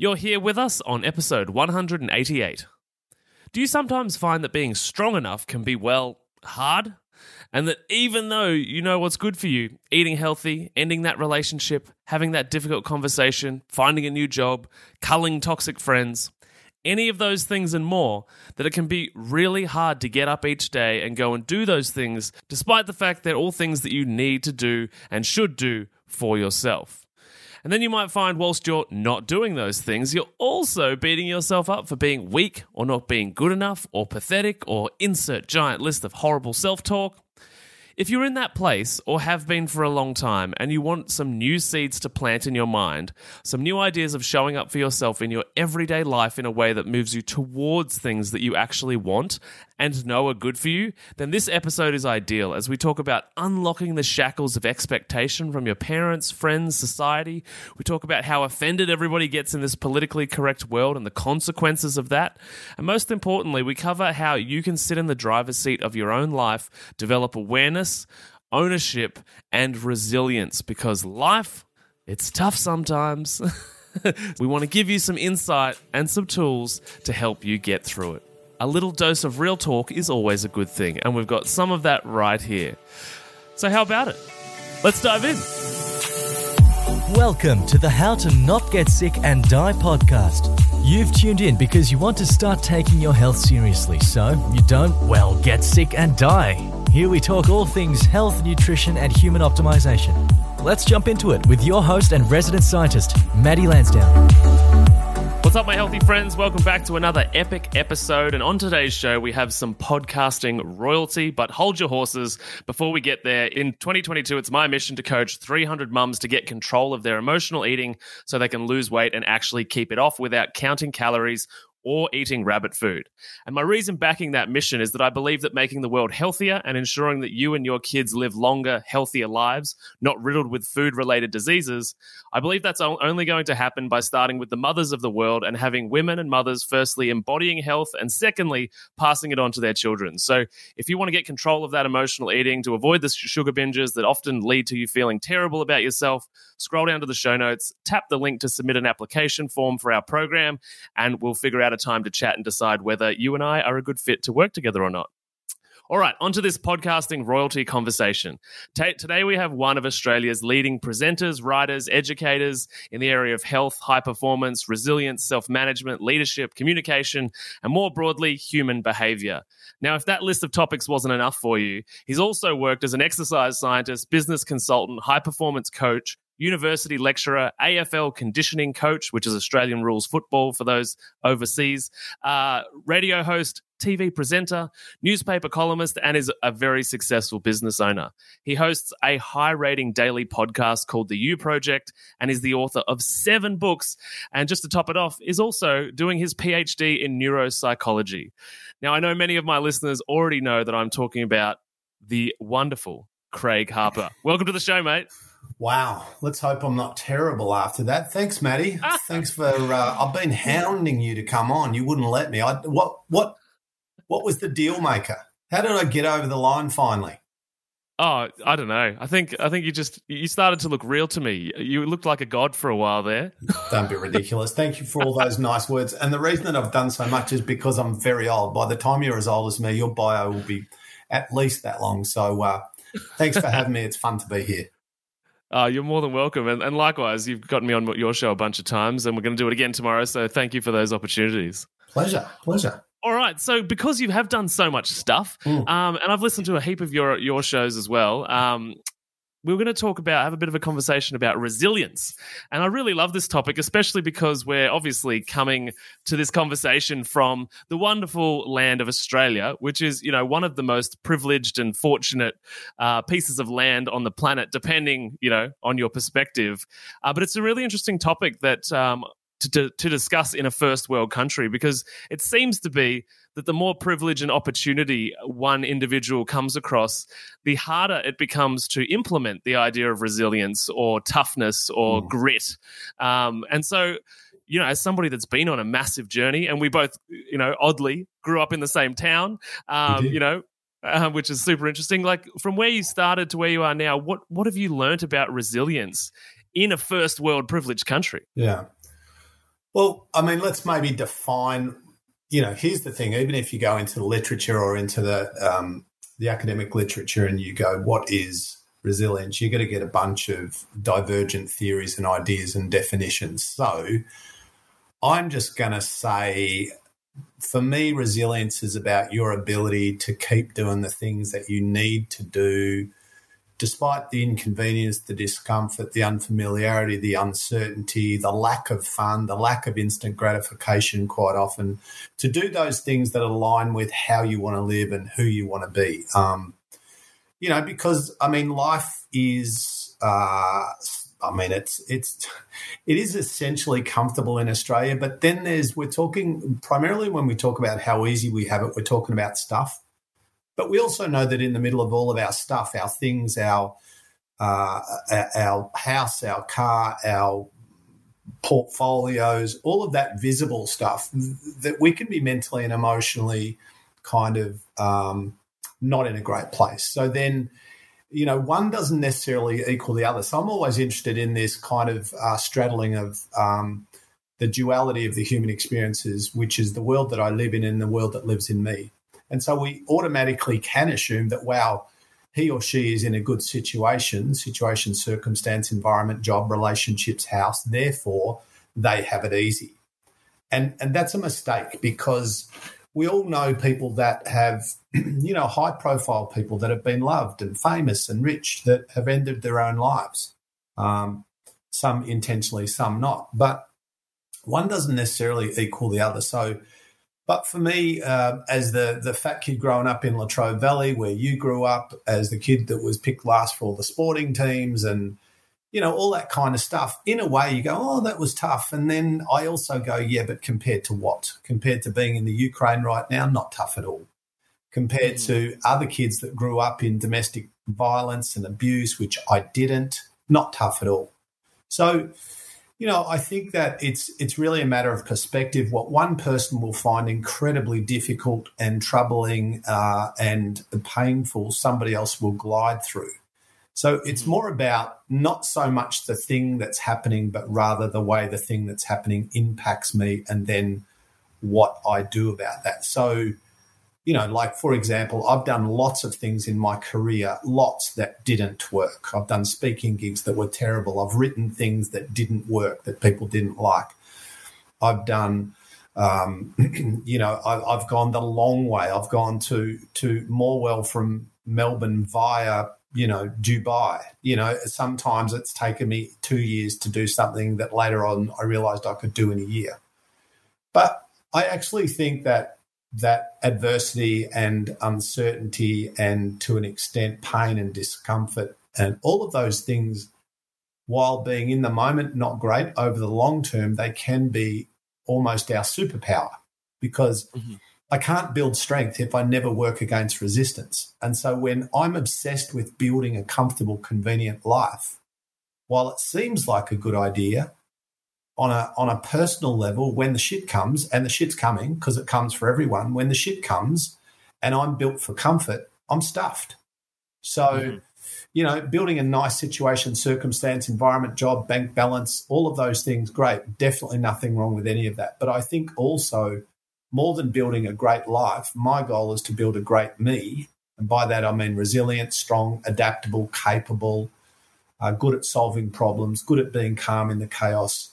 You're here with us on episode 188. Do you sometimes find that being strong enough can be, well, hard? And that even though you know what's good for you, eating healthy, ending that relationship, having that difficult conversation, finding a new job, culling toxic friends, any of those things and more, that it can be really hard to get up each day and go and do those things, despite the fact they're all things that you need to do and should do for yourself. And then you might find, whilst you're not doing those things, you're also beating yourself up for being weak or not being good enough or pathetic or insert giant list of horrible self talk. If you're in that place or have been for a long time and you want some new seeds to plant in your mind, some new ideas of showing up for yourself in your everyday life in a way that moves you towards things that you actually want and know are good for you, then this episode is ideal as we talk about unlocking the shackles of expectation from your parents, friends, society. We talk about how offended everybody gets in this politically correct world and the consequences of that. And most importantly, we cover how you can sit in the driver's seat of your own life, develop awareness, ownership, and resilience because life, it's tough sometimes. we want to give you some insight and some tools to help you get through it a little dose of real talk is always a good thing, and we've got some of that right here. So, how about it? Let's dive in. Welcome to the How to Not Get Sick and Die podcast. You've tuned in because you want to start taking your health seriously so you don't, well, get sick and die. Here we talk all things health, nutrition, and human optimization. Let's jump into it with your host and resident scientist, Maddie Lansdowne. What's up, my healthy friends? Welcome back to another epic episode. And on today's show, we have some podcasting royalty. But hold your horses before we get there. In 2022, it's my mission to coach 300 mums to get control of their emotional eating so they can lose weight and actually keep it off without counting calories or eating rabbit food. And my reason backing that mission is that I believe that making the world healthier and ensuring that you and your kids live longer, healthier lives, not riddled with food related diseases, I believe that's only going to happen by starting with the mothers of the world and having women and mothers, firstly, embodying health, and secondly, passing it on to their children. So if you want to get control of that emotional eating to avoid the sugar binges that often lead to you feeling terrible about yourself, scroll down to the show notes, tap the link to submit an application form for our program, and we'll figure out out time to chat and decide whether you and I are a good fit to work together or not. All right, onto this podcasting royalty conversation. T- today we have one of Australia's leading presenters, writers, educators in the area of health, high performance, resilience, self management, leadership, communication, and more broadly, human behavior. Now, if that list of topics wasn't enough for you, he's also worked as an exercise scientist, business consultant, high performance coach, university lecturer, AFL conditioning coach, which is Australian rules football for those overseas, uh, radio host, TV presenter, newspaper columnist, and is a very successful business owner. He hosts a high rating daily podcast called The You Project and is the author of seven books. And just to top it off, is also doing his PhD in neuropsychology. Now, I know many of my listeners already know that I'm talking about the wonderful Craig Harper. Welcome to the show, mate. Wow. Let's hope I'm not terrible after that. Thanks, Maddie. Thanks for. Uh, I've been hounding you to come on. You wouldn't let me. I, what what what was the deal maker? How did I get over the line finally? Oh, I don't know. I think I think you just you started to look real to me. You looked like a god for a while there. Don't be ridiculous. Thank you for all those nice words. And the reason that I've done so much is because I'm very old. By the time you're as old as me, your bio will be at least that long. So uh, thanks for having me. It's fun to be here. Uh, you're more than welcome. And, and likewise, you've gotten me on your show a bunch of times, and we're going to do it again tomorrow. So thank you for those opportunities. Pleasure. Pleasure. All right. So because you have done so much stuff, mm. um, and I've listened to a heap of your your shows as well. Um, we are going to talk about, have a bit of a conversation about resilience. And I really love this topic, especially because we're obviously coming to this conversation from the wonderful land of Australia, which is, you know, one of the most privileged and fortunate uh, pieces of land on the planet, depending, you know, on your perspective. Uh, but it's a really interesting topic that um, to, to discuss in a first world country because it seems to be that the more privilege and opportunity one individual comes across, the harder it becomes to implement the idea of resilience or toughness or mm. grit. Um, and so, you know, as somebody that's been on a massive journey, and we both, you know, oddly grew up in the same town, um, you know, uh, which is super interesting. Like from where you started to where you are now, what what have you learnt about resilience in a first world privileged country? Yeah. Well, I mean, let's maybe define. You know, here's the thing: even if you go into the literature or into the um, the academic literature and you go, "What is resilience?" You're going to get a bunch of divergent theories and ideas and definitions. So, I'm just going to say, for me, resilience is about your ability to keep doing the things that you need to do despite the inconvenience, the discomfort, the unfamiliarity, the uncertainty, the lack of fun, the lack of instant gratification, quite often, to do those things that align with how you want to live and who you want to be. Um, you know, because I mean, life is. Uh, I mean, it's it's it is essentially comfortable in Australia, but then there's we're talking primarily when we talk about how easy we have it, we're talking about stuff but we also know that in the middle of all of our stuff, our things, our uh, our house, our car, our portfolios, all of that visible stuff, that we can be mentally and emotionally kind of um, not in a great place. So then, you know, one doesn't necessarily equal the other. So I'm always interested in this kind of uh, straddling of um, the duality of the human experiences, which is the world that I live in and the world that lives in me. And so we automatically can assume that, wow, he or she is in a good situation, situation, circumstance, environment, job, relationships, house. Therefore, they have it easy. And, and that's a mistake because we all know people that have, you know, high profile people that have been loved and famous and rich that have ended their own lives. Um, some intentionally, some not. But one doesn't necessarily equal the other. So but for me, uh, as the the fat kid growing up in Latrobe Valley, where you grew up, as the kid that was picked last for all the sporting teams, and you know all that kind of stuff. In a way, you go, "Oh, that was tough," and then I also go, "Yeah, but compared to what? Compared to being in the Ukraine right now, not tough at all. Compared mm. to other kids that grew up in domestic violence and abuse, which I didn't, not tough at all." So you know, I think that it's it's really a matter of perspective. What one person will find incredibly difficult and troubling uh, and painful, somebody else will glide through. So it's mm-hmm. more about not so much the thing that's happening, but rather the way the thing that's happening impacts me, and then what I do about that. So you know, like for example, I've done lots of things in my career, lots that didn't work. I've done speaking gigs that were terrible. I've written things that didn't work that people didn't like. I've done, um, you know, I, I've gone the long way. I've gone to to Morwell from Melbourne via you know Dubai. You know, sometimes it's taken me two years to do something that later on I realised I could do in a year. But I actually think that that adversity and uncertainty and to an extent pain and discomfort and all of those things while being in the moment not great over the long term they can be almost our superpower because mm-hmm. I can't build strength if I never work against resistance. And so when I'm obsessed with building a comfortable convenient life while it seems like a good idea on a on a personal level when the shit comes and the shit's coming because it comes for everyone when the shit comes and i'm built for comfort i'm stuffed. So mm-hmm. you know building a nice situation circumstance environment job bank balance all of those things great. Definitely nothing wrong with any of that. But i think also more than building a great life my goal is to build a great me. And by that i mean resilient strong adaptable capable uh, good at solving problems good at being calm in the chaos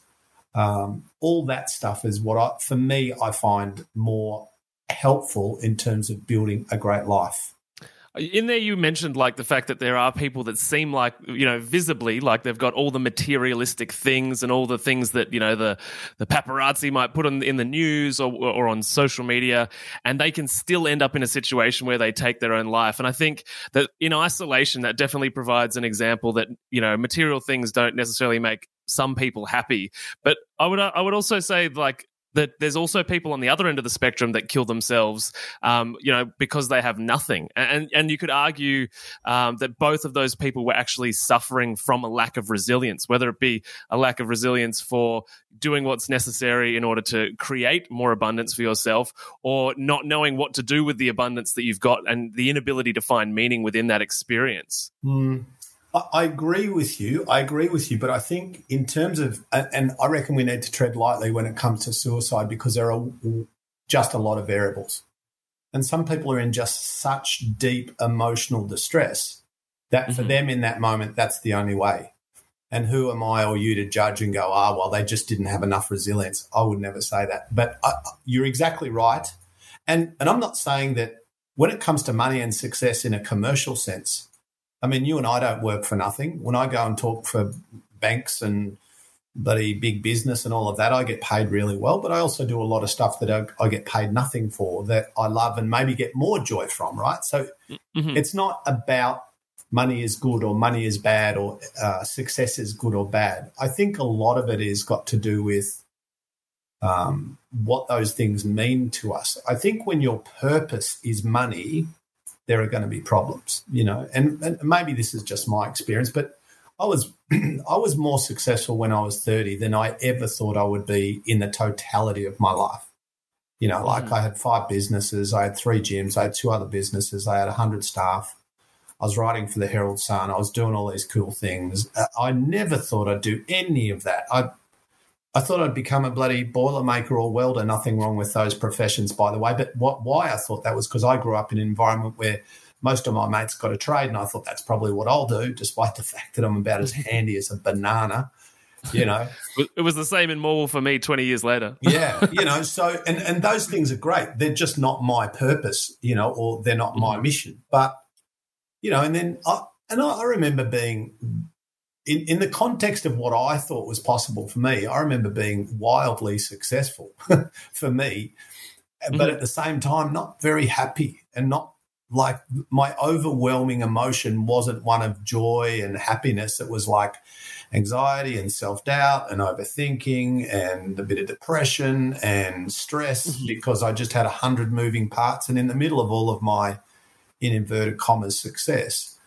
um, all that stuff is what I, for me, I find more helpful in terms of building a great life. In there, you mentioned like the fact that there are people that seem like you know visibly like they've got all the materialistic things and all the things that you know the the paparazzi might put on in the news or or on social media, and they can still end up in a situation where they take their own life. And I think that in isolation, that definitely provides an example that you know material things don't necessarily make some people happy. But I would I would also say like that there's also people on the other end of the spectrum that kill themselves, um, you know, because they have nothing. And and you could argue um, that both of those people were actually suffering from a lack of resilience, whether it be a lack of resilience for doing what's necessary in order to create more abundance for yourself, or not knowing what to do with the abundance that you've got, and the inability to find meaning within that experience. Mm. I, I agree with you. I agree with you. But I think in terms of, and I reckon we need to tread lightly when it comes to suicide because there are just a lot of variables. And some people are in just such deep emotional distress that for mm-hmm. them in that moment, that's the only way. And who am I or you to judge and go, ah, well, they just didn't have enough resilience? I would never say that. But uh, you're exactly right. And, and I'm not saying that when it comes to money and success in a commercial sense, I mean, you and I don't work for nothing. When I go and talk for banks and bloody big business and all of that, I get paid really well. But I also do a lot of stuff that I, I get paid nothing for that I love and maybe get more joy from, right? So mm-hmm. it's not about money is good or money is bad or uh, success is good or bad. I think a lot of it is got to do with um, what those things mean to us. I think when your purpose is money, there are going to be problems, you know, and, and maybe this is just my experience, but I was I was more successful when I was 30 than I ever thought I would be in the totality of my life. You know, like mm. I had five businesses, I had three gyms, I had two other businesses, I had 100 staff. I was writing for the Herald Sun. I was doing all these cool things. I never thought I'd do any of that. I I thought I'd become a bloody boilermaker or welder. Nothing wrong with those professions, by the way. But what why I thought that was because I grew up in an environment where most of my mates got a trade, and I thought that's probably what I'll do, despite the fact that I'm about as handy as a banana. You know, it was the same in Morwell for me 20 years later. yeah, you know, so and and those things are great. They're just not my purpose, you know, or they're not my mm-hmm. mission. But you know, and then I, and I remember being in, in the context of what I thought was possible for me, I remember being wildly successful for me, mm-hmm. but at the same time, not very happy and not like my overwhelming emotion wasn't one of joy and happiness. It was like anxiety and self doubt and overthinking and a bit of depression and stress mm-hmm. because I just had a hundred moving parts. And in the middle of all of my in inverted commas success,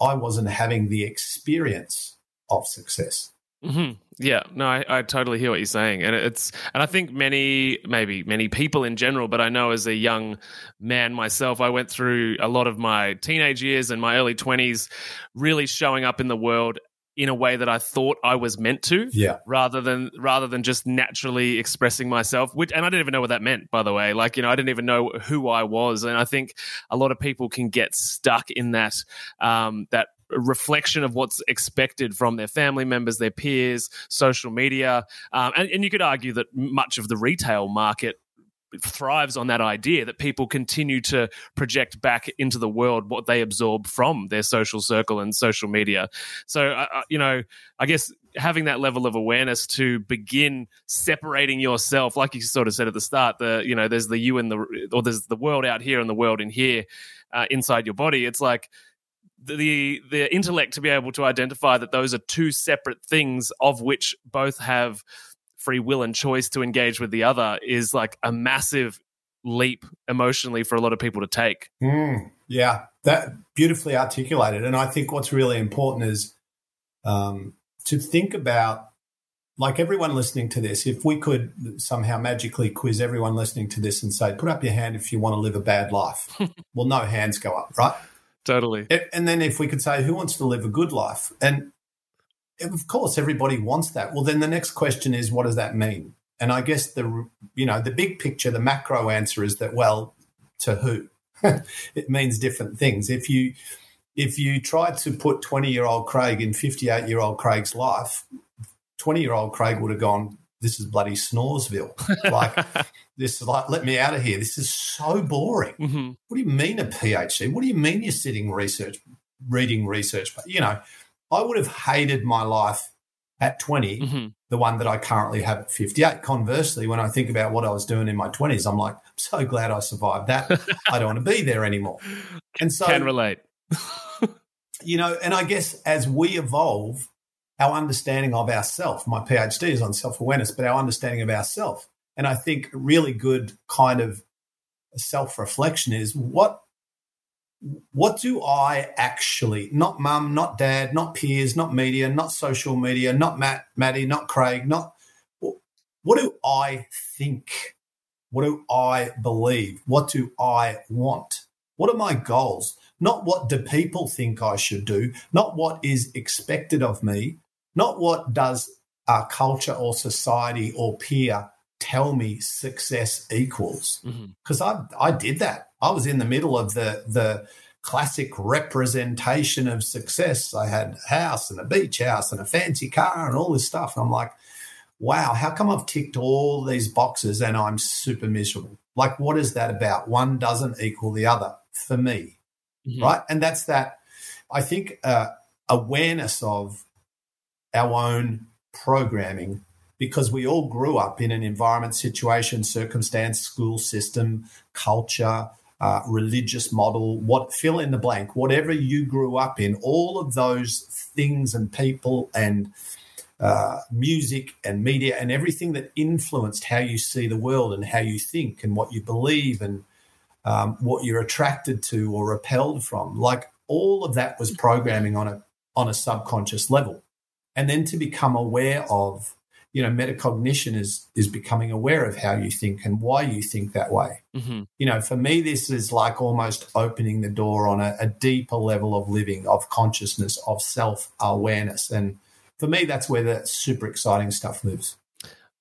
I wasn't having the experience of success. Mm-hmm. Yeah, no, I, I, totally hear what you're saying, and it's and I think many, maybe many people in general, but I know as a young man myself, I went through a lot of my teenage years and my early twenties, really showing up in the world in a way that I thought I was meant to, yeah. rather than rather than just naturally expressing myself. Which, and I didn't even know what that meant, by the way. Like, you know, I didn't even know who I was, and I think a lot of people can get stuck in that um, that reflection of what's expected from their family members, their peers, social media. Um, and, and you could argue that much of the retail market thrives on that idea that people continue to project back into the world what they absorb from their social circle and social media. So, uh, uh, you know, I guess having that level of awareness to begin separating yourself, like you sort of said at the start, the you know, there's the you and the or there's the world out here and the world in here, uh, inside your body. It's like the the intellect to be able to identify that those are two separate things of which both have free will and choice to engage with the other is like a massive leap emotionally for a lot of people to take. Mm, yeah, that beautifully articulated. And I think what's really important is um, to think about, like everyone listening to this, if we could somehow magically quiz everyone listening to this and say, put up your hand if you want to live a bad life. well, no hands go up, right? Totally. And then if we could say, who wants to live a good life? And of course, everybody wants that. Well, then the next question is, what does that mean? And I guess the you know the big picture, the macro answer is that well, to who? it means different things. If you if you tried to put twenty year old Craig in fifty eight year old Craig's life, twenty year old Craig would have gone, "This is bloody Snoresville." Like this is like, let me out of here. This is so boring. Mm-hmm. What do you mean a PhD? What do you mean you're sitting research, reading research? You know, I would have hated my life at 20, mm-hmm. the one that I currently have at 58. Conversely, when I think about what I was doing in my 20s, I'm like, I'm so glad I survived that. I don't want to be there anymore. And so, can relate. you know, and I guess as we evolve, our understanding of ourself, my PhD is on self awareness, but our understanding of ourself and I think a really good kind of self reflection is what what do I actually, not mum, not dad, not peers, not media, not social media, not Matt, Maddie, not Craig, not what do I think? What do I believe? What do I want? What are my goals? not what do people think I should do, not what is expected of me, not what does our culture or society or peer tell me success equals. Because mm-hmm. I, I did that. I was in the middle of the, the classic representation of success. I had a house and a beach house and a fancy car and all this stuff. And I'm like, wow, how come I've ticked all these boxes and I'm super miserable? Like, what is that about? One doesn't equal the other for me, mm-hmm. right? And that's that, I think, uh, awareness of our own programming because we all grew up in an environment, situation, circumstance, school system, culture, uh, religious model, what fill in the blank, whatever you grew up in, all of those things and people and uh, music and media and everything that influenced how you see the world and how you think and what you believe and um, what you're attracted to or repelled from. Like all of that was programming on a on a subconscious level, and then to become aware of, you know, metacognition is is becoming aware of how you think and why you think that way. Mm-hmm. You know, for me, this is like almost opening the door on a, a deeper level of living, of consciousness, of self awareness, and for me, that's where the super exciting stuff lives.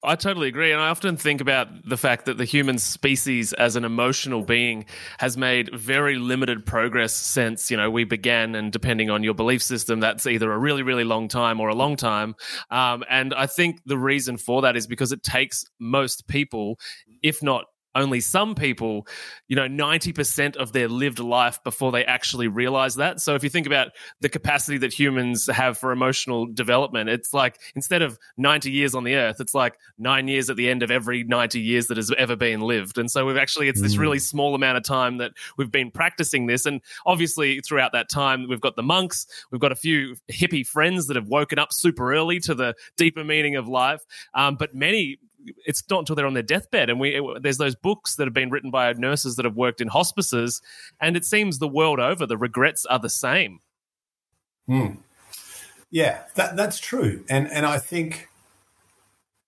I totally agree. And I often think about the fact that the human species as an emotional being has made very limited progress since, you know, we began. And depending on your belief system, that's either a really, really long time or a long time. Um, and I think the reason for that is because it takes most people, if not only some people, you know, 90% of their lived life before they actually realize that. So if you think about the capacity that humans have for emotional development, it's like instead of 90 years on the earth, it's like nine years at the end of every 90 years that has ever been lived. And so we've actually, it's this really mm. small amount of time that we've been practicing this. And obviously, throughout that time, we've got the monks, we've got a few hippie friends that have woken up super early to the deeper meaning of life. Um, but many it's not until they're on their deathbed. And we it, there's those books that have been written by nurses that have worked in hospices, and it seems the world over the regrets are the same. Hmm. Yeah, that that's true, and and I think.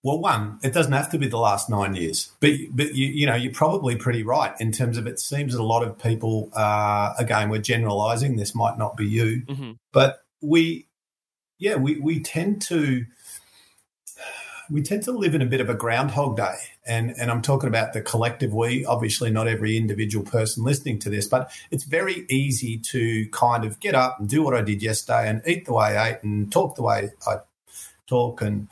Well, one, it doesn't have to be the last nine years, but but you you know you're probably pretty right in terms of it seems that a lot of people, uh, again, we're generalising. This might not be you, mm-hmm. but we, yeah, we we tend to we tend to live in a bit of a groundhog day. And, and I'm talking about the collective we, obviously not every individual person listening to this, but it's very easy to kind of get up and do what I did yesterday and eat the way I ate and talk the way I talk and,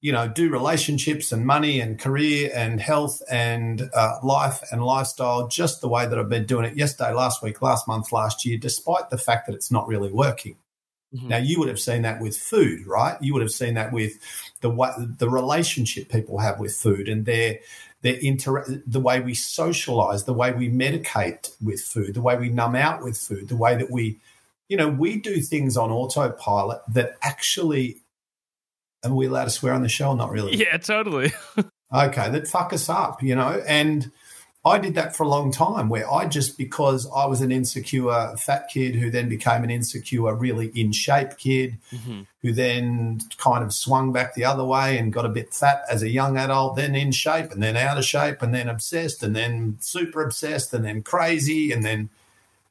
you know, do relationships and money and career and health and uh, life and lifestyle just the way that I've been doing it yesterday, last week, last month, last year, despite the fact that it's not really working. Mm-hmm. Now you would have seen that with food, right? You would have seen that with the way, the relationship people have with food and their their inter the way we socialize, the way we medicate with food, the way we numb out with food, the way that we, you know, we do things on autopilot that actually. Are we allowed to swear on the show? Not really. Yeah, totally. okay, that fuck us up, you know, and I did that for a long time where I just, because I was an insecure fat kid who then became an insecure, really in shape kid, mm-hmm. who then kind of swung back the other way and got a bit fat as a young adult, then in shape and then out of shape and then obsessed and then super obsessed and then crazy and then,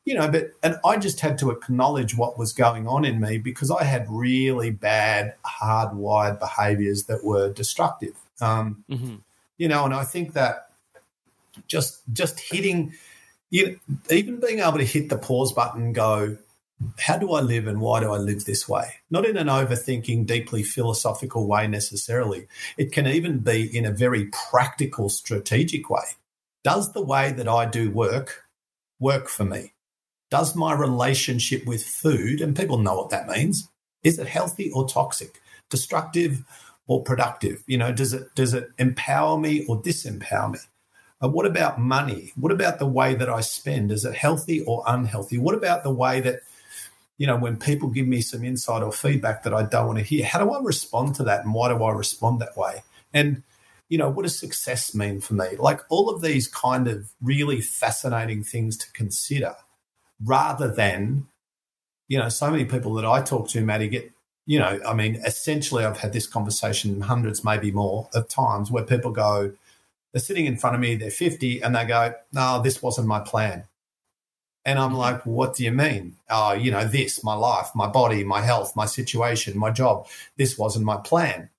you know, but, and I just had to acknowledge what was going on in me because I had really bad, hardwired behaviors that were destructive. Um, mm-hmm. You know, and I think that just just hitting you know, even being able to hit the pause button go how do I live and why do I live this way? Not in an overthinking, deeply philosophical way necessarily. It can even be in a very practical, strategic way. Does the way that I do work work for me? Does my relationship with food, and people know what that means, is it healthy or toxic, destructive or productive? You know, does it does it empower me or disempower me? Uh, what about money? What about the way that I spend? Is it healthy or unhealthy? What about the way that, you know, when people give me some insight or feedback that I don't want to hear, how do I respond to that and why do I respond that way? And, you know, what does success mean for me? Like all of these kind of really fascinating things to consider rather than, you know, so many people that I talk to, Maddie, get you know, I mean, essentially, I've had this conversation hundreds, maybe more, of times where people go, they're sitting in front of me, they're 50, and they go, No, this wasn't my plan. And I'm like, what do you mean? Oh, you know, this, my life, my body, my health, my situation, my job. This wasn't my plan.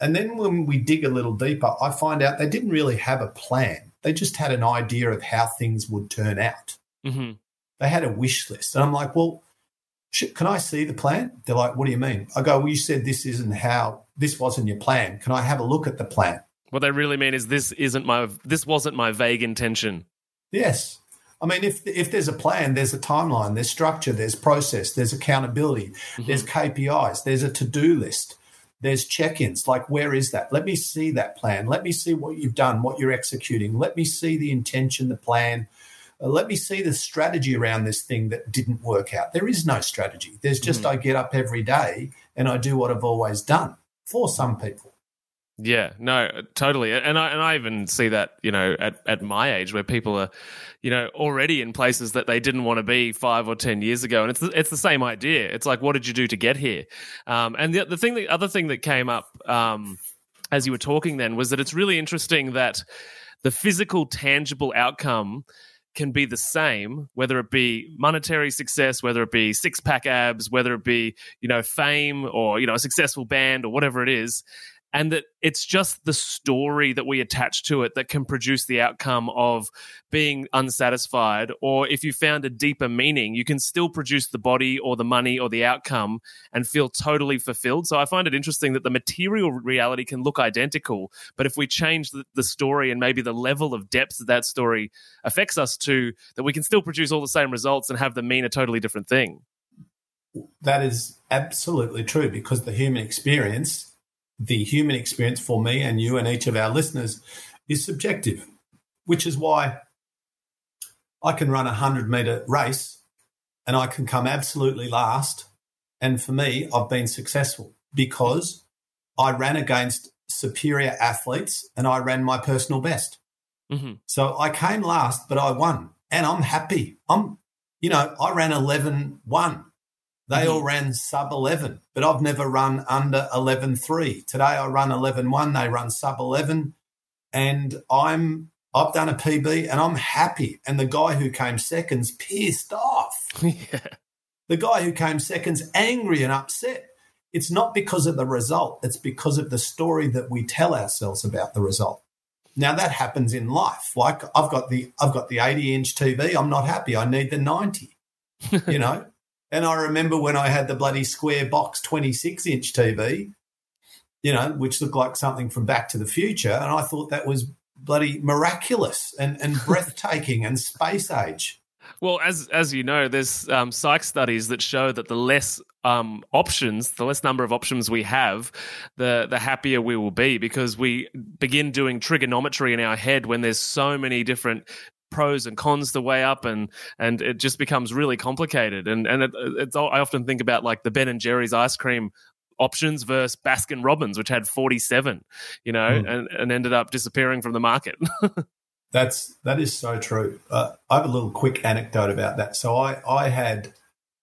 And then when we dig a little deeper, I find out they didn't really have a plan. They just had an idea of how things would turn out. Mm-hmm. They had a wish list. And I'm like, well, can I see the plan? They're like, what do you mean? I go, well, you said this isn't how, this wasn't your plan. Can I have a look at the plan? What they really mean is this isn't my, this wasn't my vague intention. Yes. I mean, if if there's a plan, there's a timeline, there's structure, there's process, there's accountability, mm-hmm. there's KPIs, there's a to do list, there's check ins. Like, where is that? Let me see that plan. Let me see what you've done, what you're executing. Let me see the intention, the plan. Uh, let me see the strategy around this thing that didn't work out. There is no strategy. There's just mm-hmm. I get up every day and I do what I've always done for some people. Yeah, no, totally, and I and I even see that you know at, at my age where people are, you know, already in places that they didn't want to be five or ten years ago, and it's the, it's the same idea. It's like, what did you do to get here? Um, and the the thing, the other thing that came up um, as you were talking then was that it's really interesting that the physical, tangible outcome can be the same, whether it be monetary success, whether it be six pack abs, whether it be you know fame or you know a successful band or whatever it is and that it's just the story that we attach to it that can produce the outcome of being unsatisfied or if you found a deeper meaning you can still produce the body or the money or the outcome and feel totally fulfilled. So i find it interesting that the material reality can look identical but if we change the, the story and maybe the level of depth that that story affects us to that we can still produce all the same results and have them mean a totally different thing. That is absolutely true because the human experience the human experience for me and you and each of our listeners is subjective, which is why I can run a 100 meter race and I can come absolutely last. And for me, I've been successful because I ran against superior athletes and I ran my personal best. Mm-hmm. So I came last, but I won and I'm happy. I'm, you know, I ran 11 1 they mm-hmm. all ran sub 11, but I've never run under 11.3. Today I run 11.1, they run sub 11, and I'm I've done a PB and I'm happy. And the guy who came second's pissed off. yeah. The guy who came second's angry and upset. It's not because of the result, it's because of the story that we tell ourselves about the result. Now that happens in life. Like I've got the I've got the 80 inch TV. I'm not happy. I need the 90. you know, and I remember when I had the bloody square box 26 inch TV, you know, which looked like something from Back to the Future. And I thought that was bloody miraculous and, and breathtaking and space age. Well, as as you know, there's um, psych studies that show that the less um, options, the less number of options we have, the the happier we will be because we begin doing trigonometry in our head when there's so many different pros and cons to weigh up and and it just becomes really complicated. And and it, it's I often think about like the Ben and Jerry's ice cream options versus Baskin Robbins which had 47 you know mm. and and ended up disappearing from the market. That's that is so true. Uh, I have a little quick anecdote about that. So I I had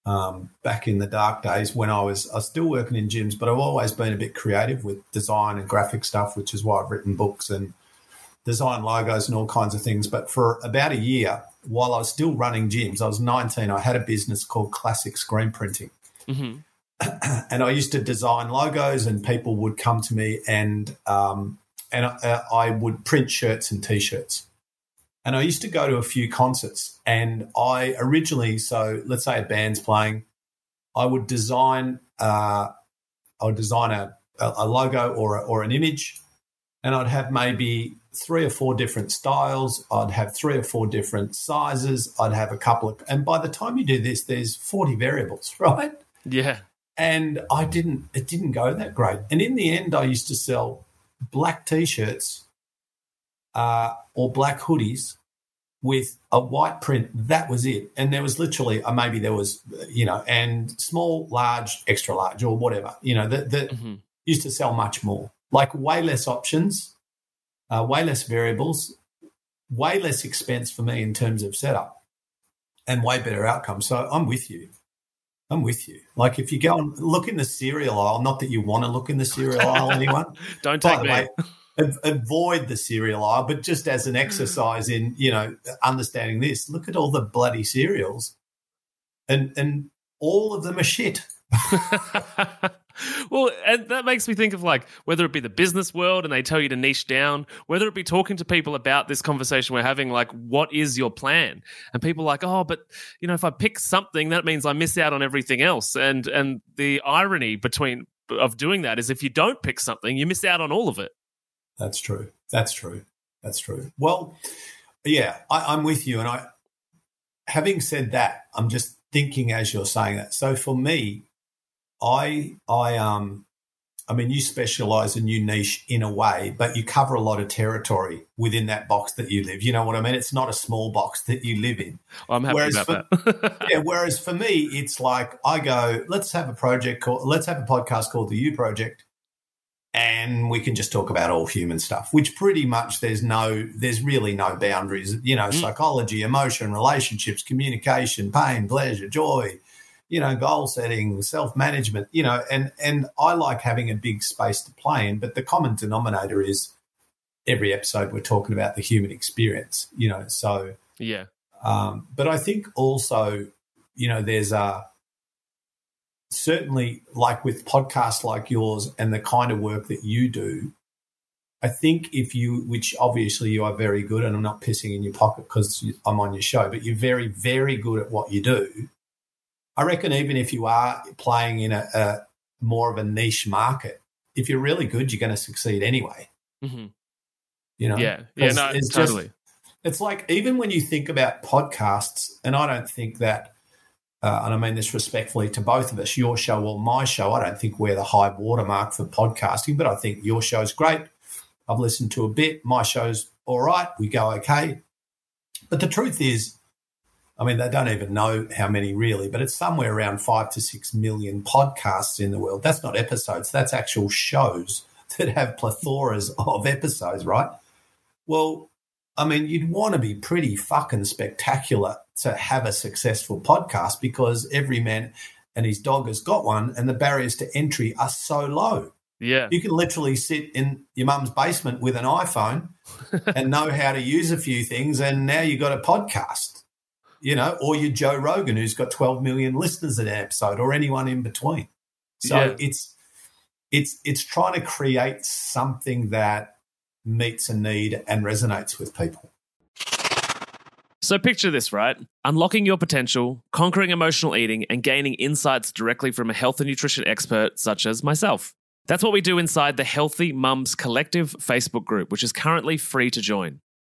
um, back in the dark days when I was I was still working in gyms but I've always been a bit creative with design and graphic stuff which is why I've written books and design logos and all kinds of things. But for about a year, while I was still running gyms, I was 19, I had a business called Classic Screen Printing. Mm-hmm. and I used to design logos, and people would come to me and um, and I, I would print shirts and t-shirts. And I used to go to a few concerts. And I originally, so let's say a band's playing, I would design, uh, I would design a, a logo or a, or an image, and I'd have maybe three or four different styles. I'd have three or four different sizes. I'd have a couple of, and by the time you do this, there's 40 variables, right? Yeah. And I didn't, it didn't go that great. And in the end, I used to sell black t shirts uh, or black hoodies with a white print. That was it. And there was literally, uh, maybe there was, you know, and small, large, extra large, or whatever, you know, that, that mm-hmm. used to sell much more. Like way less options uh, way less variables, way less expense for me in terms of setup, and way better outcomes. So I'm with you. I'm with you. Like if you go and look in the cereal aisle, not that you want to look in the cereal aisle, anyone. Don't take me. Way, avoid the cereal aisle, but just as an exercise in you know understanding this, look at all the bloody cereals, and and all of them are shit. well, and that makes me think of like whether it be the business world and they tell you to niche down, whether it be talking to people about this conversation we're having, like, what is your plan? And people like, oh, but you know, if I pick something, that means I miss out on everything else. And and the irony between of doing that is if you don't pick something, you miss out on all of it. That's true. That's true. That's true. Well, yeah, I, I'm with you. And I, having said that, I'm just thinking as you're saying that. So for me, I I um I mean you specialize and you niche in a way, but you cover a lot of territory within that box that you live. You know what I mean? It's not a small box that you live in. I'm happy whereas about for, that. yeah, whereas for me, it's like I go, let's have a project called let's have a podcast called the You Project. And we can just talk about all human stuff, which pretty much there's no, there's really no boundaries. You know, mm. psychology, emotion, relationships, communication, pain, pleasure, joy, you know, goal setting, self management, you know, and and I like having a big space to play in, but the common denominator is every episode we're talking about the human experience, you know. So yeah, um, but I think also, you know, there's a certainly like with podcasts like yours and the kind of work that you do. I think if you, which obviously you are very good, and I'm not pissing in your pocket because I'm on your show, but you're very, very good at what you do. I reckon even if you are playing in a, a more of a niche market, if you're really good, you're going to succeed anyway. Mm-hmm. You know, yeah, yeah, no, it's totally. Just, it's like even when you think about podcasts, and I don't think that, uh, and I mean this respectfully to both of us, your show or my show, I don't think we're the high watermark for podcasting, but I think your show's great. I've listened to a bit. My show's all right. We go okay. But the truth is, I mean, they don't even know how many really, but it's somewhere around five to six million podcasts in the world. That's not episodes, that's actual shows that have plethores of episodes, right? Well, I mean, you'd want to be pretty fucking spectacular to have a successful podcast because every man and his dog has got one, and the barriers to entry are so low. Yeah. You can literally sit in your mum's basement with an iPhone and know how to use a few things, and now you've got a podcast you know, or you're Joe Rogan, who's got 12 million listeners at an episode, or anyone in between. So yeah. it's it's it's trying to create something that meets a need and resonates with people. So picture this, right? Unlocking your potential, conquering emotional eating, and gaining insights directly from a health and nutrition expert such as myself. That's what we do inside the Healthy Mums Collective Facebook group, which is currently free to join.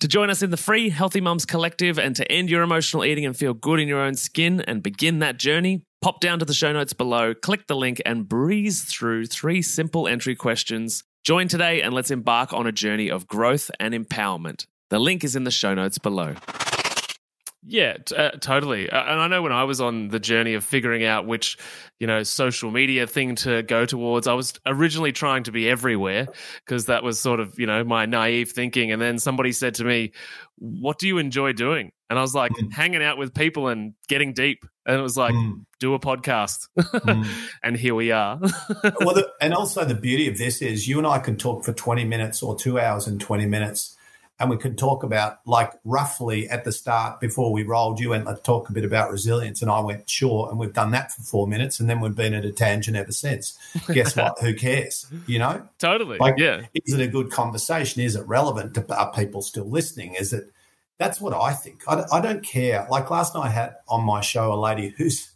To join us in the free Healthy Mums Collective and to end your emotional eating and feel good in your own skin and begin that journey, pop down to the show notes below, click the link, and breeze through three simple entry questions. Join today and let's embark on a journey of growth and empowerment. The link is in the show notes below. Yeah, t- uh, totally. Uh, and I know when I was on the journey of figuring out which, you know, social media thing to go towards, I was originally trying to be everywhere because that was sort of, you know, my naive thinking. And then somebody said to me, What do you enjoy doing? And I was like, mm. hanging out with people and getting deep. And it was like, mm. do a podcast. Mm. and here we are. well, the, and also the beauty of this is you and I can talk for 20 minutes or two hours and 20 minutes and we can talk about like roughly at the start before we rolled you and let's talk a bit about resilience and i went sure and we've done that for four minutes and then we've been at a tangent ever since guess what who cares you know totally like yeah is it a good conversation is it relevant to are people still listening is it That's what I think. I, I don't care. Like last night, I had on my show a lady who's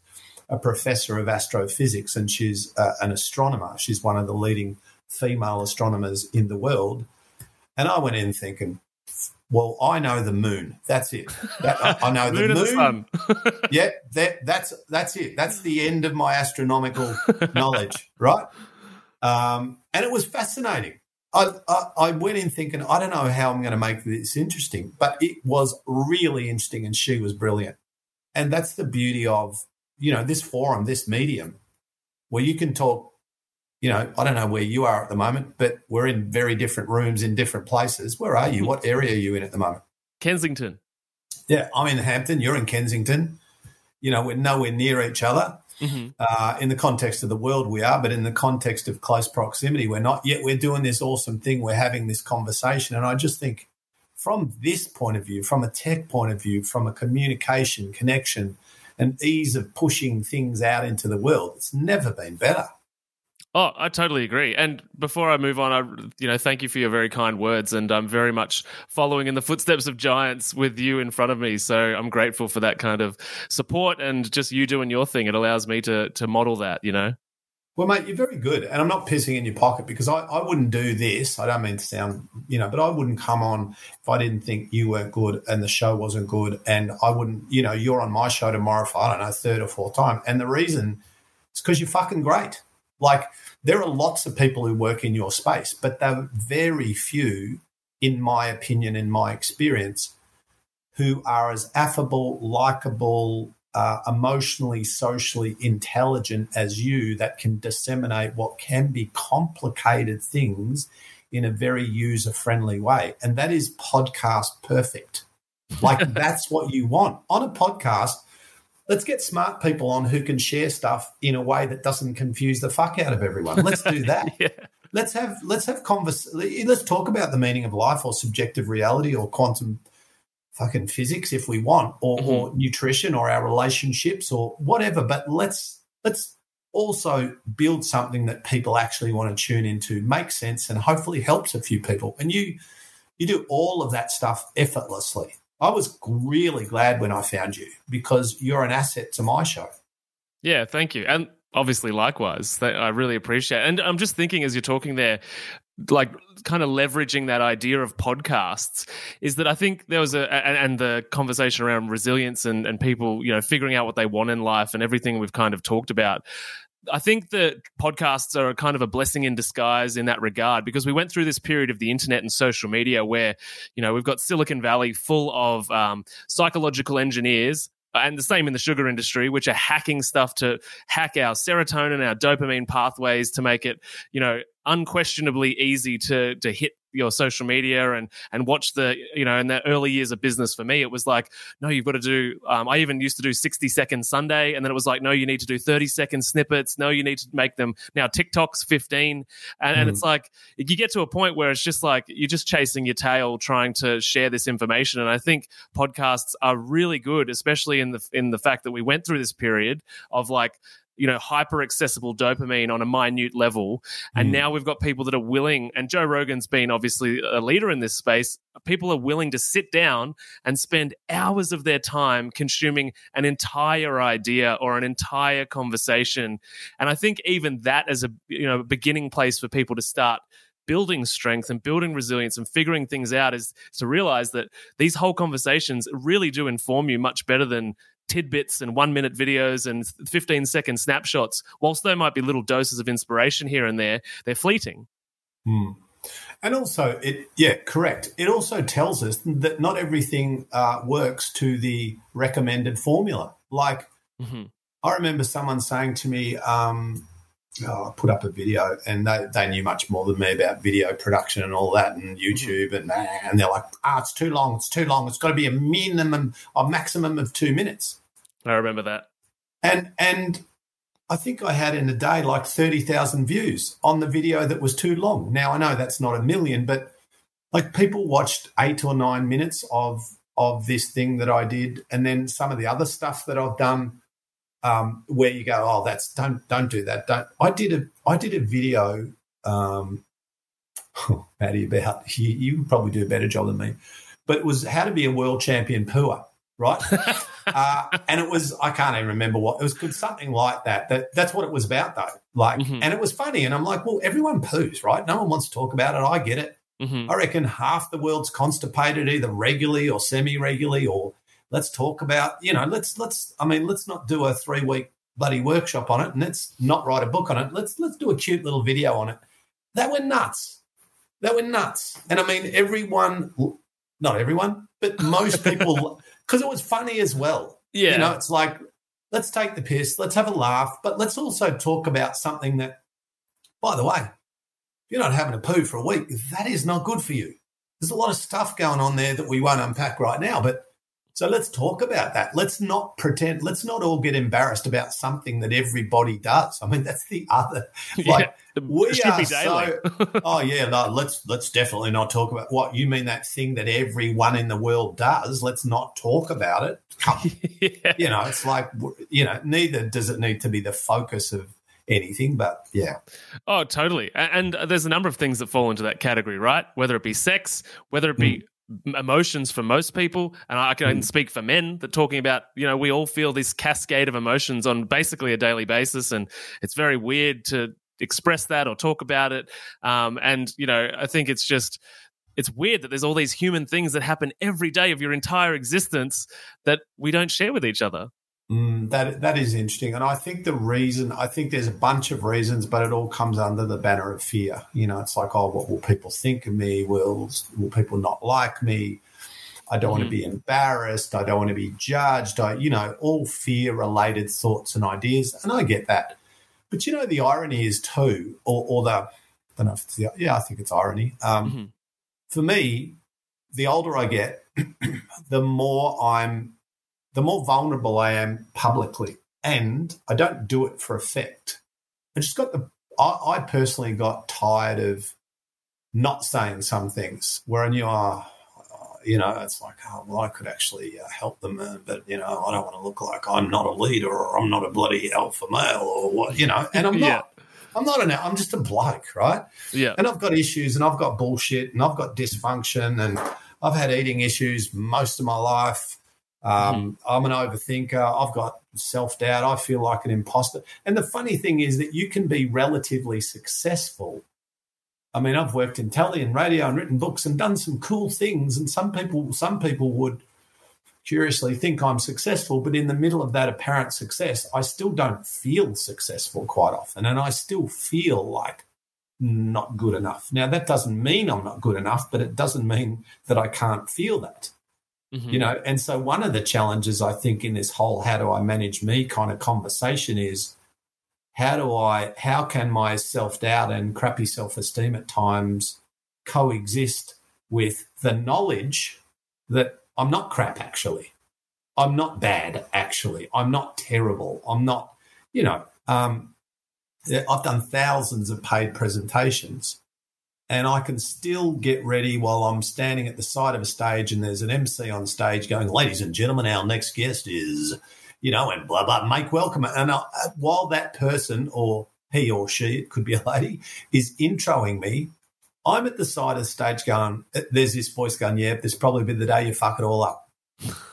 a professor of astrophysics and she's uh, an astronomer. She's one of the leading female astronomers in the world. And I went in thinking, well, I know the moon. That's it. That, I, I, know the moon. moon. The yeah, that, that's that's it. That's the end of my astronomical knowledge, right? Um, and it was fascinating. I, I, I went in thinking, I don't know how I'm going to make this interesting, but it was really interesting, and she was brilliant. And that's the beauty of you know this forum, this medium, where you can talk you know, I don't know where you are at the moment, but we're in very different rooms in different places. Where are you? What area are you in at the moment? Kensington. Yeah, I'm in Hampton. You're in Kensington. You know, we're nowhere near each other. Mm-hmm. Uh, in the context of the world, we are, but in the context of close proximity, we're not. Yet we're doing this awesome thing. We're having this conversation, and I just think, from this point of view, from a tech point of view, from a communication connection, and ease of pushing things out into the world, it's never been better. Oh, I totally agree. And before I move on, I you know thank you for your very kind words, and I'm very much following in the footsteps of giants with you in front of me. So I'm grateful for that kind of support and just you doing your thing. It allows me to to model that. You know. Well, mate, you're very good, and I'm not pissing in your pocket because I, I wouldn't do this. I don't mean to sound, you know, but I wouldn't come on if I didn't think you weren't good and the show wasn't good, and I wouldn't, you know, you're on my show tomorrow for I don't know third or fourth time, and the reason is because you're fucking great. Like there are lots of people who work in your space, but they're very few, in my opinion, in my experience, who are as affable, likable, uh, emotionally, socially intelligent as you that can disseminate what can be complicated things in a very user friendly way. And that is podcast perfect. Like that's what you want. On a podcast, let's get smart people on who can share stuff in a way that doesn't confuse the fuck out of everyone. Let's do that. yeah. Let's have let's have convers. Let's talk about the meaning of life or subjective reality or quantum fucking physics if we want, or, mm-hmm. or nutrition or our relationships or whatever. But let's let's also build something that people actually want to tune into, make sense, and hopefully helps a few people. And you you do all of that stuff effortlessly. I was really glad when I found you because you're an asset to my show. Yeah, thank you. And obviously, likewise, I really appreciate. And I'm just thinking as you're talking there, like kind of leveraging that idea of podcasts is that I think there was a and, and, the conversation around resilience and, and people you know figuring out what they want in life and everything we've kind of talked about I think that podcasts are a kind of a blessing in disguise in that regard because we went through this period of the internet and social media where, you know, we've got Silicon Valley full of um, psychological engineers and the same in the sugar industry, which are hacking stuff to hack our serotonin, our dopamine pathways to make it, you know, unquestionably easy to to hit your social media and and watch the you know in the early years of business for me it was like no you've got to do um, i even used to do 60 second sunday and then it was like no you need to do 30 second snippets. No you need to make them now tiktok's 15 and, mm. and it's like you get to a point where it's just like you're just chasing your tail trying to share this information. And i think podcasts are really good especially in the in the fact that we went through this period of like you know hyper accessible dopamine on a minute level and mm. now we've got people that are willing and joe rogan's been obviously a leader in this space people are willing to sit down and spend hours of their time consuming an entire idea or an entire conversation and i think even that as a you know beginning place for people to start building strength and building resilience and figuring things out is to realize that these whole conversations really do inform you much better than tidbits and one minute videos and 15 second snapshots, whilst there might be little doses of inspiration here and there, they're fleeting. Hmm. And also, it yeah, correct. It also tells us that not everything uh, works to the recommended formula. Like, mm-hmm. I remember someone saying to me, um, oh, I put up a video, and they, they knew much more than me about video production and all that, and mm-hmm. YouTube, mm-hmm. and and they're like, ah, it's too long, it's too long. It's got to be a minimum, a maximum of two minutes. I remember that. And and I think I had in a day like 30,000 views on the video that was too long. Now I know that's not a million, but like people watched 8 or 9 minutes of of this thing that I did and then some of the other stuff that I've done um, where you go, oh, that's don't don't do that. Don't. I did a I did a video, um, Matty, about you, you probably do a better job than me but it was how to be a world champion pooer, right? uh, and it was I can't even remember what it was. Could something like that. That that's what it was about though. Like, mm-hmm. and it was funny. And I'm like, well, everyone poos, right? No one wants to talk about it. I get it. Mm-hmm. I reckon half the world's constipated either regularly or semi-regularly, or let's talk about you know let's let's I mean let's not do a three week bloody workshop on it and let's not write a book on it. Let's let's do a cute little video on it. That went nuts. That went nuts. And I mean, everyone, not everyone, but most people, because it was funny as well. Yeah. You know, it's like, let's take the piss, let's have a laugh, but let's also talk about something that, by the way, if you're not having a poo for a week, that is not good for you. There's a lot of stuff going on there that we won't unpack right now, but so let's talk about that. Let's not pretend, let's not all get embarrassed about something that everybody does. I mean, that's the other like yeah, we are so Oh yeah, no, let's let's definitely not talk about what you mean that thing that everyone in the world does. Let's not talk about it. yeah. You know, it's like you know, neither does it need to be the focus of anything, but yeah. Oh, totally. And there's a number of things that fall into that category, right? Whether it be sex, whether it be mm emotions for most people and i can mm. speak for men that talking about you know we all feel this cascade of emotions on basically a daily basis and it's very weird to express that or talk about it um, and you know i think it's just it's weird that there's all these human things that happen every day of your entire existence that we don't share with each other Mm, that that is interesting, and I think the reason I think there's a bunch of reasons, but it all comes under the banner of fear. You know, it's like, oh, what will people think of me? Will will people not like me? I don't mm-hmm. want to be embarrassed. I don't want to be judged. I, you know, all fear related thoughts and ideas, and I get that. But you know, the irony is too, or, or the I don't know if it's the yeah, I think it's irony. Um, mm-hmm. For me, the older I get, the more I'm the more vulnerable I am publicly. And I don't do it for effect. I just got the, I, I personally got tired of not saying some things where I knew, oh, you know, it's like, oh, well, I could actually uh, help them, uh, but, you know, I don't want to look like I'm not a leader or I'm not a bloody alpha male or what, you know, and I'm yeah. not. I'm not an, I'm just a bloke, right? Yeah. And I've got issues and I've got bullshit and I've got dysfunction and I've had eating issues most of my life. Um, mm-hmm. I'm an overthinker. I've got self doubt. I feel like an imposter. And the funny thing is that you can be relatively successful. I mean, I've worked in telly and radio and written books and done some cool things. And some people, some people would curiously think I'm successful, but in the middle of that apparent success, I still don't feel successful quite often, and I still feel like not good enough. Now, that doesn't mean I'm not good enough, but it doesn't mean that I can't feel that. Mm-hmm. You know, and so one of the challenges I think in this whole how do I manage me kind of conversation is how do I how can my self-doubt and crappy self-esteem at times coexist with the knowledge that I'm not crap actually. I'm not bad actually. I'm not terrible. I'm not, you know, um, I've done thousands of paid presentations and I can still get ready while I'm standing at the side of a stage and there's an MC on stage going, ladies and gentlemen, our next guest is, you know, and blah, blah, make welcome. And I, uh, while that person or he or she, it could be a lady, is introing me, I'm at the side of the stage going, uh, there's this voice going, yeah, this probably be the day you fuck it all up.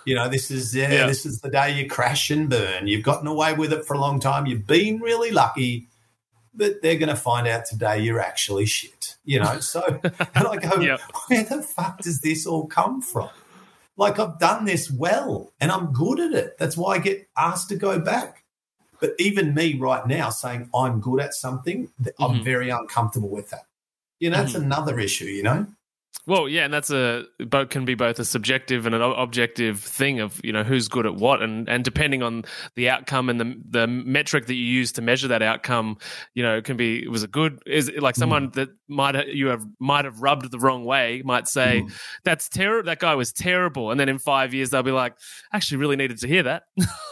You know, this is yeah, yeah, this is the day you crash and burn. You've gotten away with it for a long time. You've been really lucky but they're going to find out today you're actually shit, you know? So, and I go, yep. where the fuck does this all come from? Like, I've done this well and I'm good at it. That's why I get asked to go back. But even me right now saying I'm good at something, mm-hmm. I'm very uncomfortable with that. You know, that's mm-hmm. another issue, you know? Well, yeah, and that's a both can be both a subjective and an objective thing of you know who's good at what, and and depending on the outcome and the the metric that you use to measure that outcome, you know, can be was it good? Is it like mm. someone that might you have might have rubbed the wrong way might say mm. that's terrible. That guy was terrible, and then in five years they'll be like, actually, really needed to hear that.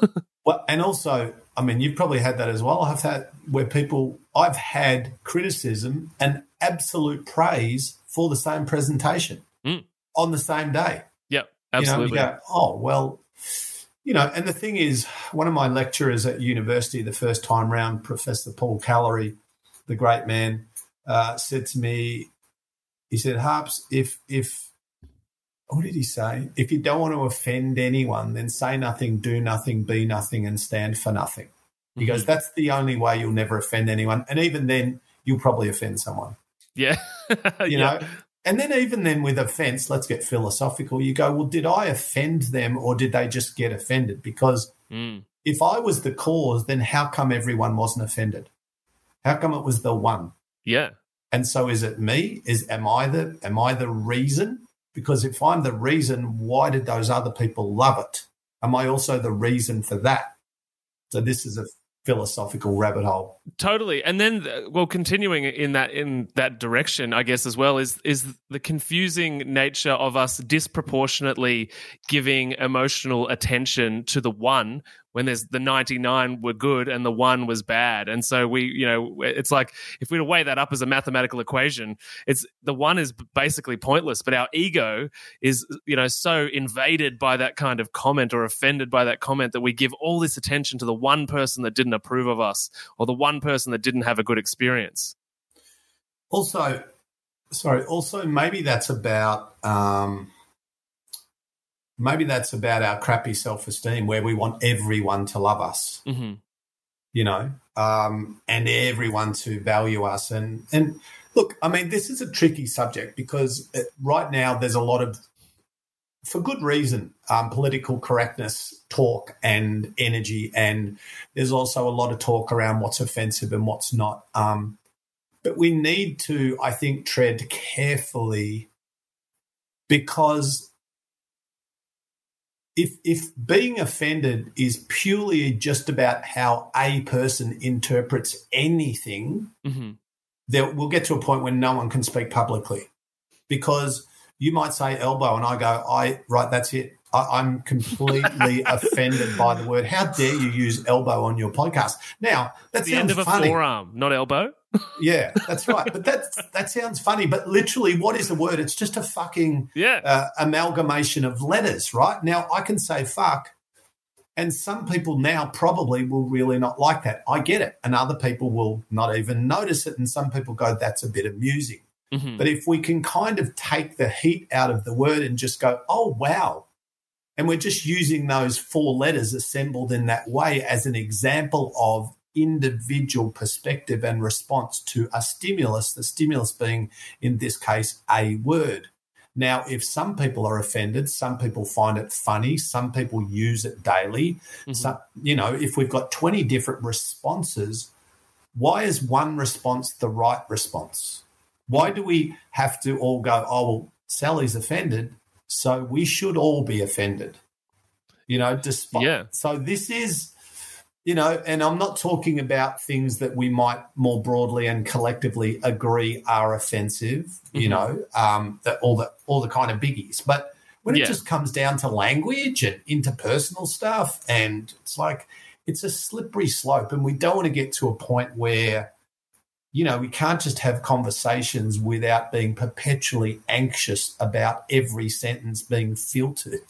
well, and also, I mean, you've probably had that as well. I've had where people I've had criticism and absolute praise for the same presentation mm. on the same day. Yep, absolutely. You know, you go, oh, well, you know, and the thing is, one of my lecturers at university the first time round, Professor Paul Callery, the great man, uh, said to me, he said, Harps, if if what did he say? If you don't want to offend anyone, then say nothing, do nothing, be nothing, and stand for nothing. He mm-hmm. goes, that's the only way you'll never offend anyone. And even then, you'll probably offend someone. Yeah. you yeah. know? And then, even then, with offense, let's get philosophical. You go, well, did I offend them or did they just get offended? Because mm. if I was the cause, then how come everyone wasn't offended? How come it was the one? Yeah. And so is it me? Is am I the am I the reason? Because if I'm the reason, why did those other people love it? Am I also the reason for that? So this is a philosophical rabbit hole. Totally. And then well continuing in that in that direction I guess as well is is the confusing nature of us disproportionately giving emotional attention to the one when there's the 99 were good and the one was bad. And so we, you know, it's like if we were to weigh that up as a mathematical equation, it's the one is basically pointless, but our ego is, you know, so invaded by that kind of comment or offended by that comment that we give all this attention to the one person that didn't approve of us or the one person that didn't have a good experience. Also, sorry, also maybe that's about, um, maybe that's about our crappy self esteem where we want everyone to love us, mm-hmm. you know, um, and everyone to value us. And, and look, I mean, this is a tricky subject because it, right now there's a lot of, for good reason, um, political correctness talk and energy. And there's also a lot of talk around what's offensive and what's not. Um, but we need to, I think, tread carefully because if if being offended is purely just about how a person interprets anything, mm-hmm. there we'll get to a point when no one can speak publicly because you might say elbow and I go, I right, that's it. I, am completely offended by the word. How dare you use elbow on your podcast? Now that's the end of a funny. forearm, not elbow. yeah, that's right. But that that sounds funny. But literally, what is the word? It's just a fucking yeah. uh, amalgamation of letters, right? Now I can say fuck, and some people now probably will really not like that. I get it, and other people will not even notice it, and some people go, "That's a bit amusing." Mm-hmm. But if we can kind of take the heat out of the word and just go, "Oh wow," And we're just using those four letters assembled in that way as an example of individual perspective and response to a stimulus, the stimulus being, in this case, a word. Now, if some people are offended, some people find it funny, some people use it daily. Mm-hmm. So, you know, if we've got 20 different responses, why is one response the right response? Why do we have to all go, oh, well, Sally's offended, so we should all be offended? You know, despite. Yeah. So this is you know, and I'm not talking about things that we might more broadly and collectively agree are offensive, mm-hmm. you know, um, that all the all the kind of biggies. But when yeah. it just comes down to language and interpersonal stuff, and it's like it's a slippery slope, and we don't want to get to a point where, you know, we can't just have conversations without being perpetually anxious about every sentence being filtered.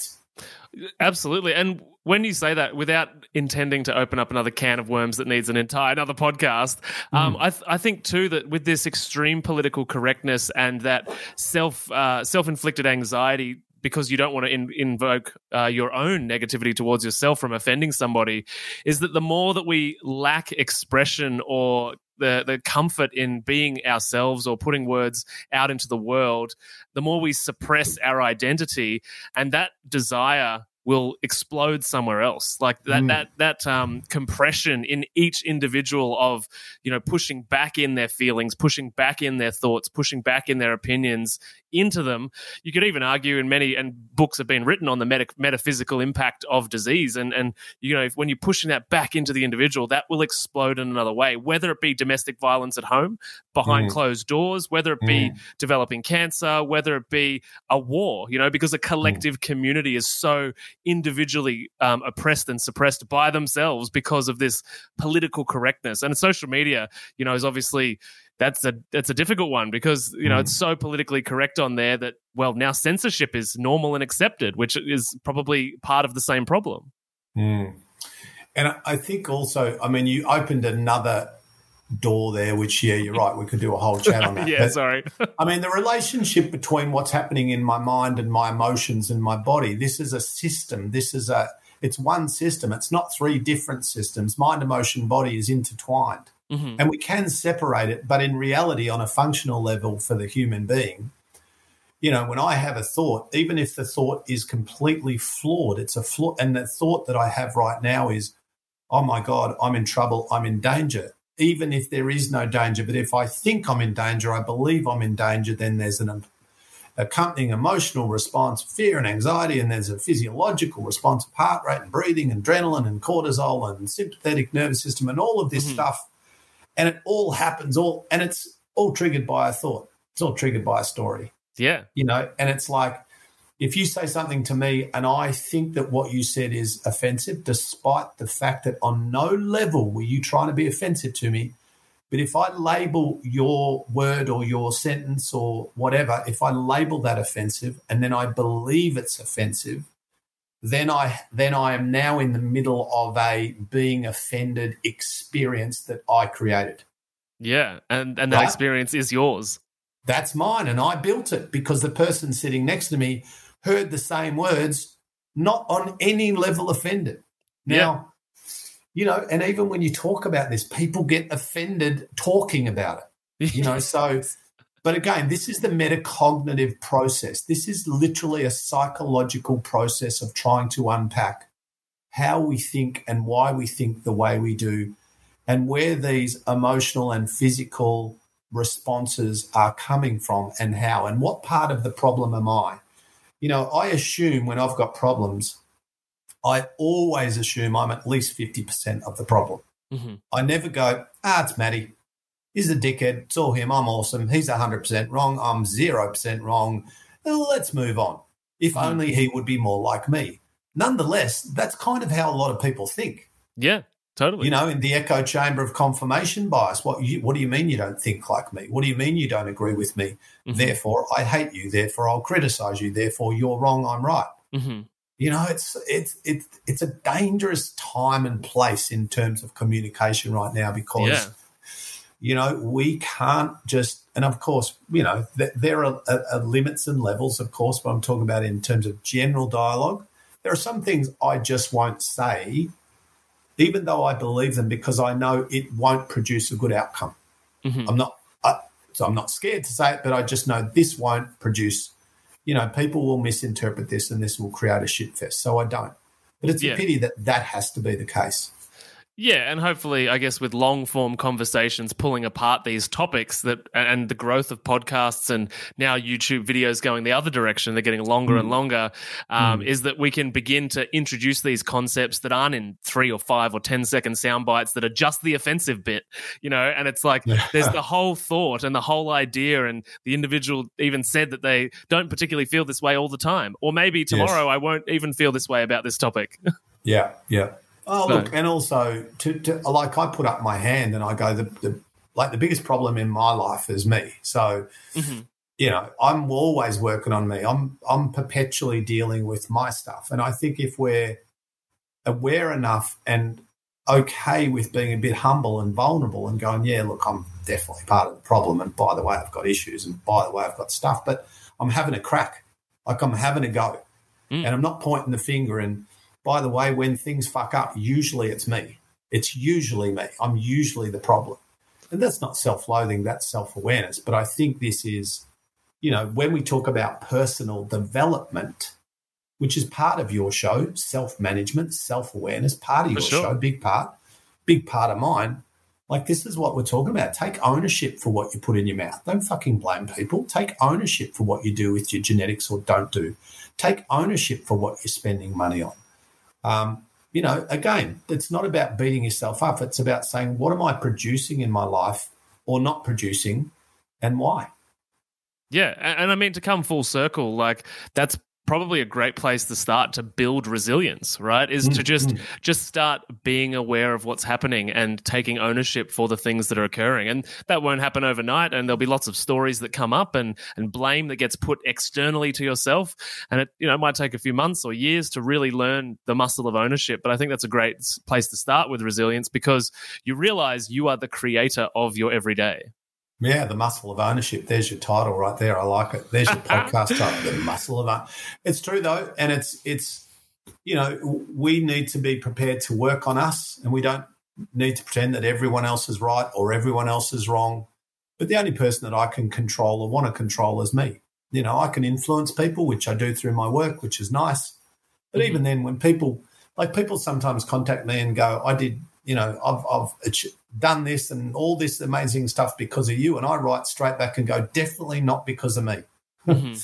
Absolutely, and when you say that without intending to open up another can of worms that needs an entire another podcast mm. um, I, th- I, think too that with this extreme political correctness and that self uh, self-inflicted anxiety because you don't want to in- invoke uh, your own negativity towards yourself from offending somebody is that the more that we lack expression or the the comfort in being ourselves or putting words out into the world the more we suppress our identity and that desire will explode somewhere else. Like that mm. that that um, compression in each individual of you know pushing back in their feelings, pushing back in their thoughts, pushing back in their opinions into them. You could even argue in many and books have been written on the meta- metaphysical impact of disease, and and you know if, when you're pushing that back into the individual, that will explode in another way. Whether it be domestic violence at home, behind mm. closed doors, whether it be mm. developing cancer, whether it be a war, you know, because a collective mm. community is so individually um, oppressed and suppressed by themselves because of this political correctness. And social media, you know, is obviously that's a that's a difficult one because you know mm. it's so politically correct on there that well now censorship is normal and accepted, which is probably part of the same problem. Mm. And I think also, I mean, you opened another door there, which, yeah, you're right. We could do a whole chat on that. yeah, But, sorry. I mean, the relationship between what's happening in my mind and my emotions and my body, this is a system. This is a, it's one system. It's not three different systems. Mind, emotion, body is intertwined. Mhm. And we can separate it, but in reality, on a functional level for the human being, you know, when I have a thought, even if the thought is completely flawed, it's a flaw. And the thought that I have right now is, oh my God, I'm in trouble, I'm in danger. Even if there is no danger, but if I think I'm in danger, I believe I'm in danger, then there's an accompanying emotional response, fear and anxiety, and there's a physiological response of heart rate and breathing, adrenaline and cortisol and sympathetic nervous system and all of this Mhm. stuff. And it all happens all and it's all triggered by a thought. It's all triggered by a story Yeah. you know and it's like if you say something to me and i think that what you said is offensive despite the fact that on no level were you trying to be offensive to me but if i label your word or your sentence or whatever if i label that offensive and then i believe it's offensive then i then i am now in the middle of a being offended experience that i created Yeah. And and that Right. experience is yours. that's mine and I built it because the person sitting next to me heard the same words, not on any level offended. Now, you know, and even when you talk about this, people get offended talking about it, you know, so. But again, this is the metacognitive process. This is literally a psychological process of trying to unpack how we think and why we think the way we do, and where these emotional and physical responses are coming from and how, and what part of the problem am I? You know, I assume when I've got problems, I always assume I'm at least 50% of the problem. Mhm. I never go, ah, it's Matty. He's a dickhead. It's all him. I'm awesome. He's 100% wrong. I'm 0% wrong. Let's move on. If Mhm. only he would be more like me. Nonetheless, that's kind of how a lot of people think. Yeah. Totally. You know, in the echo chamber of confirmation bias. What you, what do you mean you don't think like me? What do you mean you don't agree with me? Mhm. Therefore, I hate you. Therefore, I'll criticize you. Therefore, you're wrong. I'm right. Mhm. You know, it's it's it's it's a dangerous time and place in terms of communication right now because Yeah. You know we can't just and of course you know th- there are, are, are limits and levels of course but i'm talking about in terms of general dialogue. There are some things i just won't say even though i believe them because i know it won't produce a good outcome. Mhm. i'm not I, so i'm not scared to say it but i just know this won't produce you know people will misinterpret this and this will create a shit fest. So i don't. But it's Yeah. a pity that that has to be the case Yeah, and hopefully, I guess with long form conversations, pulling apart these topics that and the growth of podcasts and now YouTube videos going the other direction, they're getting longer and longer. Um, Is that we can begin to introduce these concepts that aren't in three or five or ten second sound bites that are just the offensive bit, you know. And it's like there's the whole thought and the whole idea, and the individual even said that they don't particularly feel this way all the time, or maybe tomorrow I won't even feel this way about this topic. Yeah, yeah. Oh, So- look, and also to, to like I put up my hand and I go the, the like the biggest problem in my life is me. So Mhm. you know I'm always working on me. I'm I'm perpetually dealing with my stuff, and I think if we're aware enough and okay with being a bit humble and vulnerable and going, yeah, look, I'm definitely part of the problem, and by the way, I've got issues, and by the way, I've got stuff, but I'm having a crack, like I'm having a go, Mm. and I'm not pointing the finger and by the way, when things fuck up, usually it's me. It's usually me. I'm usually the problem. And that's not self loathing, that's self awareness. But I think this is, you know, when we talk about personal development, which is part of your show, self management, self awareness, part of your sure. show, big part, big part of mine. Like, this is what we're talking about. Take ownership for what you put in your mouth. Don't fucking blame people. Take ownership for what you do with your genetics or don't do. Take ownership for what you're spending money on. Um, you know, again, it's not about beating yourself up. It's about saying, what am I producing in my life or not producing and why? Yeah, and, I mean to come full circle, like that's probably a great place to start to build resilience right? Is to just Mm-hmm. just start being aware of what's happening and taking ownership for the things that are occurring. And that won't happen overnight and there'll be lots of stories that come up and and blame that gets put externally to yourself. And it you know it might take a few months or years to really learn the muscle of ownership but i think that's a great place to start with resilience because you realize you are the creator of your everyday Yeah, the muscle of ownership. There's your title right there. I like it. There's your podcast title, the muscle of own- It's true though, and it's it's you know we need to be prepared to work on us, and we don't need to pretend that everyone else is right or everyone else is wrong. But the only person that I can control or want to control is me. You know, I can influence people, which I do through my work, which is nice. But mm-hmm. even then, when people like people sometimes contact me and go, "I did." You know, I've, I've done this and all this amazing stuff because of you. And I write straight back and go, definitely not because of me.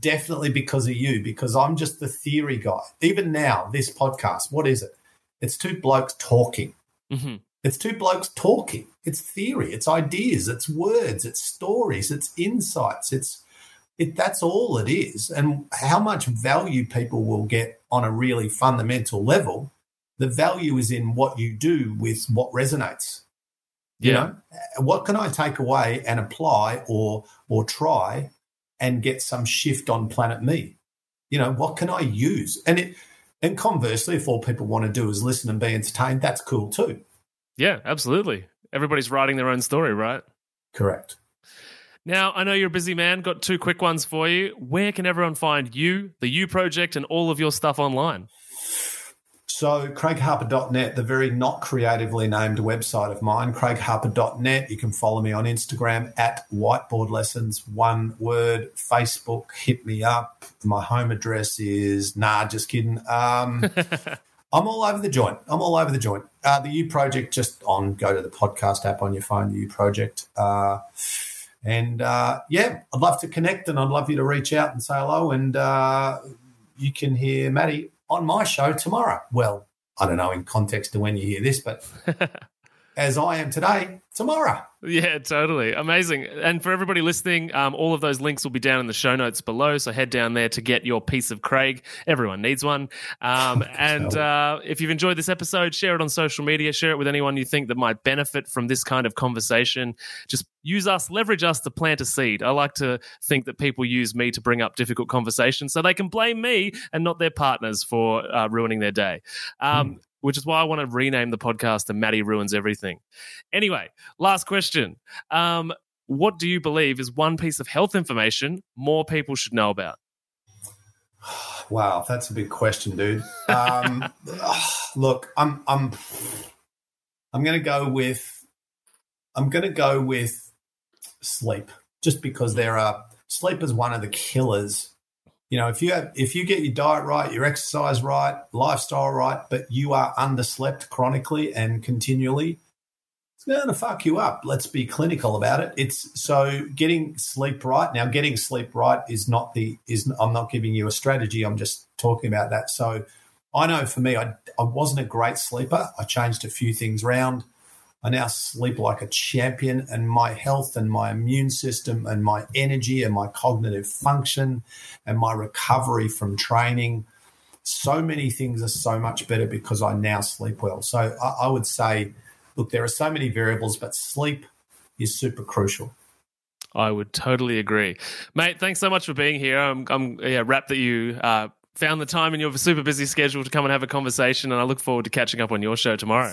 definitely because of you, because I'm just the theory guy. Even now, this podcast, what is it? It's two blokes talking. hmm It's two blokes talking. It's theory, it's ideas, it's words, it's stories, it's insights. It's it that's all it is. And how much value people will get on a really fundamental level, the value is in what you do with what resonates. You yeah know, what can I take away and apply or or try and get some shift on planet me? You know, what can I use? And it and conversely, if all people want to do is listen and be entertained, that's cool too. yeah absolutely everybody's writing their own story right Correct. Now, I know you're a busy man. Got two quick ones for you. Where can everyone find you, the You Project, and all of your stuff online? So, craigharper.net, the very not creatively named website of mine, craigharper.net. You can follow me on Instagram at whiteboard lessons, one word. Facebook, hit me up. My home address is, nah, just kidding. Um, I'm all over the joint. I'm all over the joint. Uh, the You Project, just on, go to the podcast app on your phone, the You Project. Uh, and uh, yeah, I'd love to connect and I'd love you to reach out and say hello. And uh, you can hear Matty on my show tomorrow. Well, I don't know in context to when you hear this, but as I am today, tomorrow. Yeah, totally. Amazing. And for everybody listening, um, all of those links will be down in the show notes below. So head down there to get your piece of Craig. Everyone needs one. Um, and uh, if you've enjoyed this episode, share it on social media, share it with anyone you think that might benefit from this kind of conversation. Just use us, leverage us to plant a seed. I like to think that people use me to bring up difficult conversations so they can blame me and not their partners for uh, ruining their day. Um, Which is why I want to rename the podcast to Matty Ruins Everything. Anyway, last question. Um, what do you believe is one piece of health information more people should know about? Wow, that's a big question, dude. Um, look, I'm I'm I'm going to go with I'm going to go with sleep, just because there are sleep is one of the killers. You know, if you have if you get your diet right, your exercise right, lifestyle right, but you are underslept chronically and continually, it's going to fuck you up. Let's be clinical about it. It's so getting sleep right. Now, getting sleep right is not the is. I'm not giving you a strategy. I'm just talking about that. So, I know for me, I I wasn't a great sleeper. I changed a few things around. I now sleep like a champion, and my health and my immune system and my energy and my cognitive function and my recovery from training. So many things are so much better because I now sleep well. So I, I would say, look, there are so many variables, but sleep is super crucial. I would totally agree, mate. Thanks so much for being here. I'm, I'm yeah, rapt that you uh, found the time in your super busy schedule to come and have a conversation, and I look forward to catching up on your show tomorrow.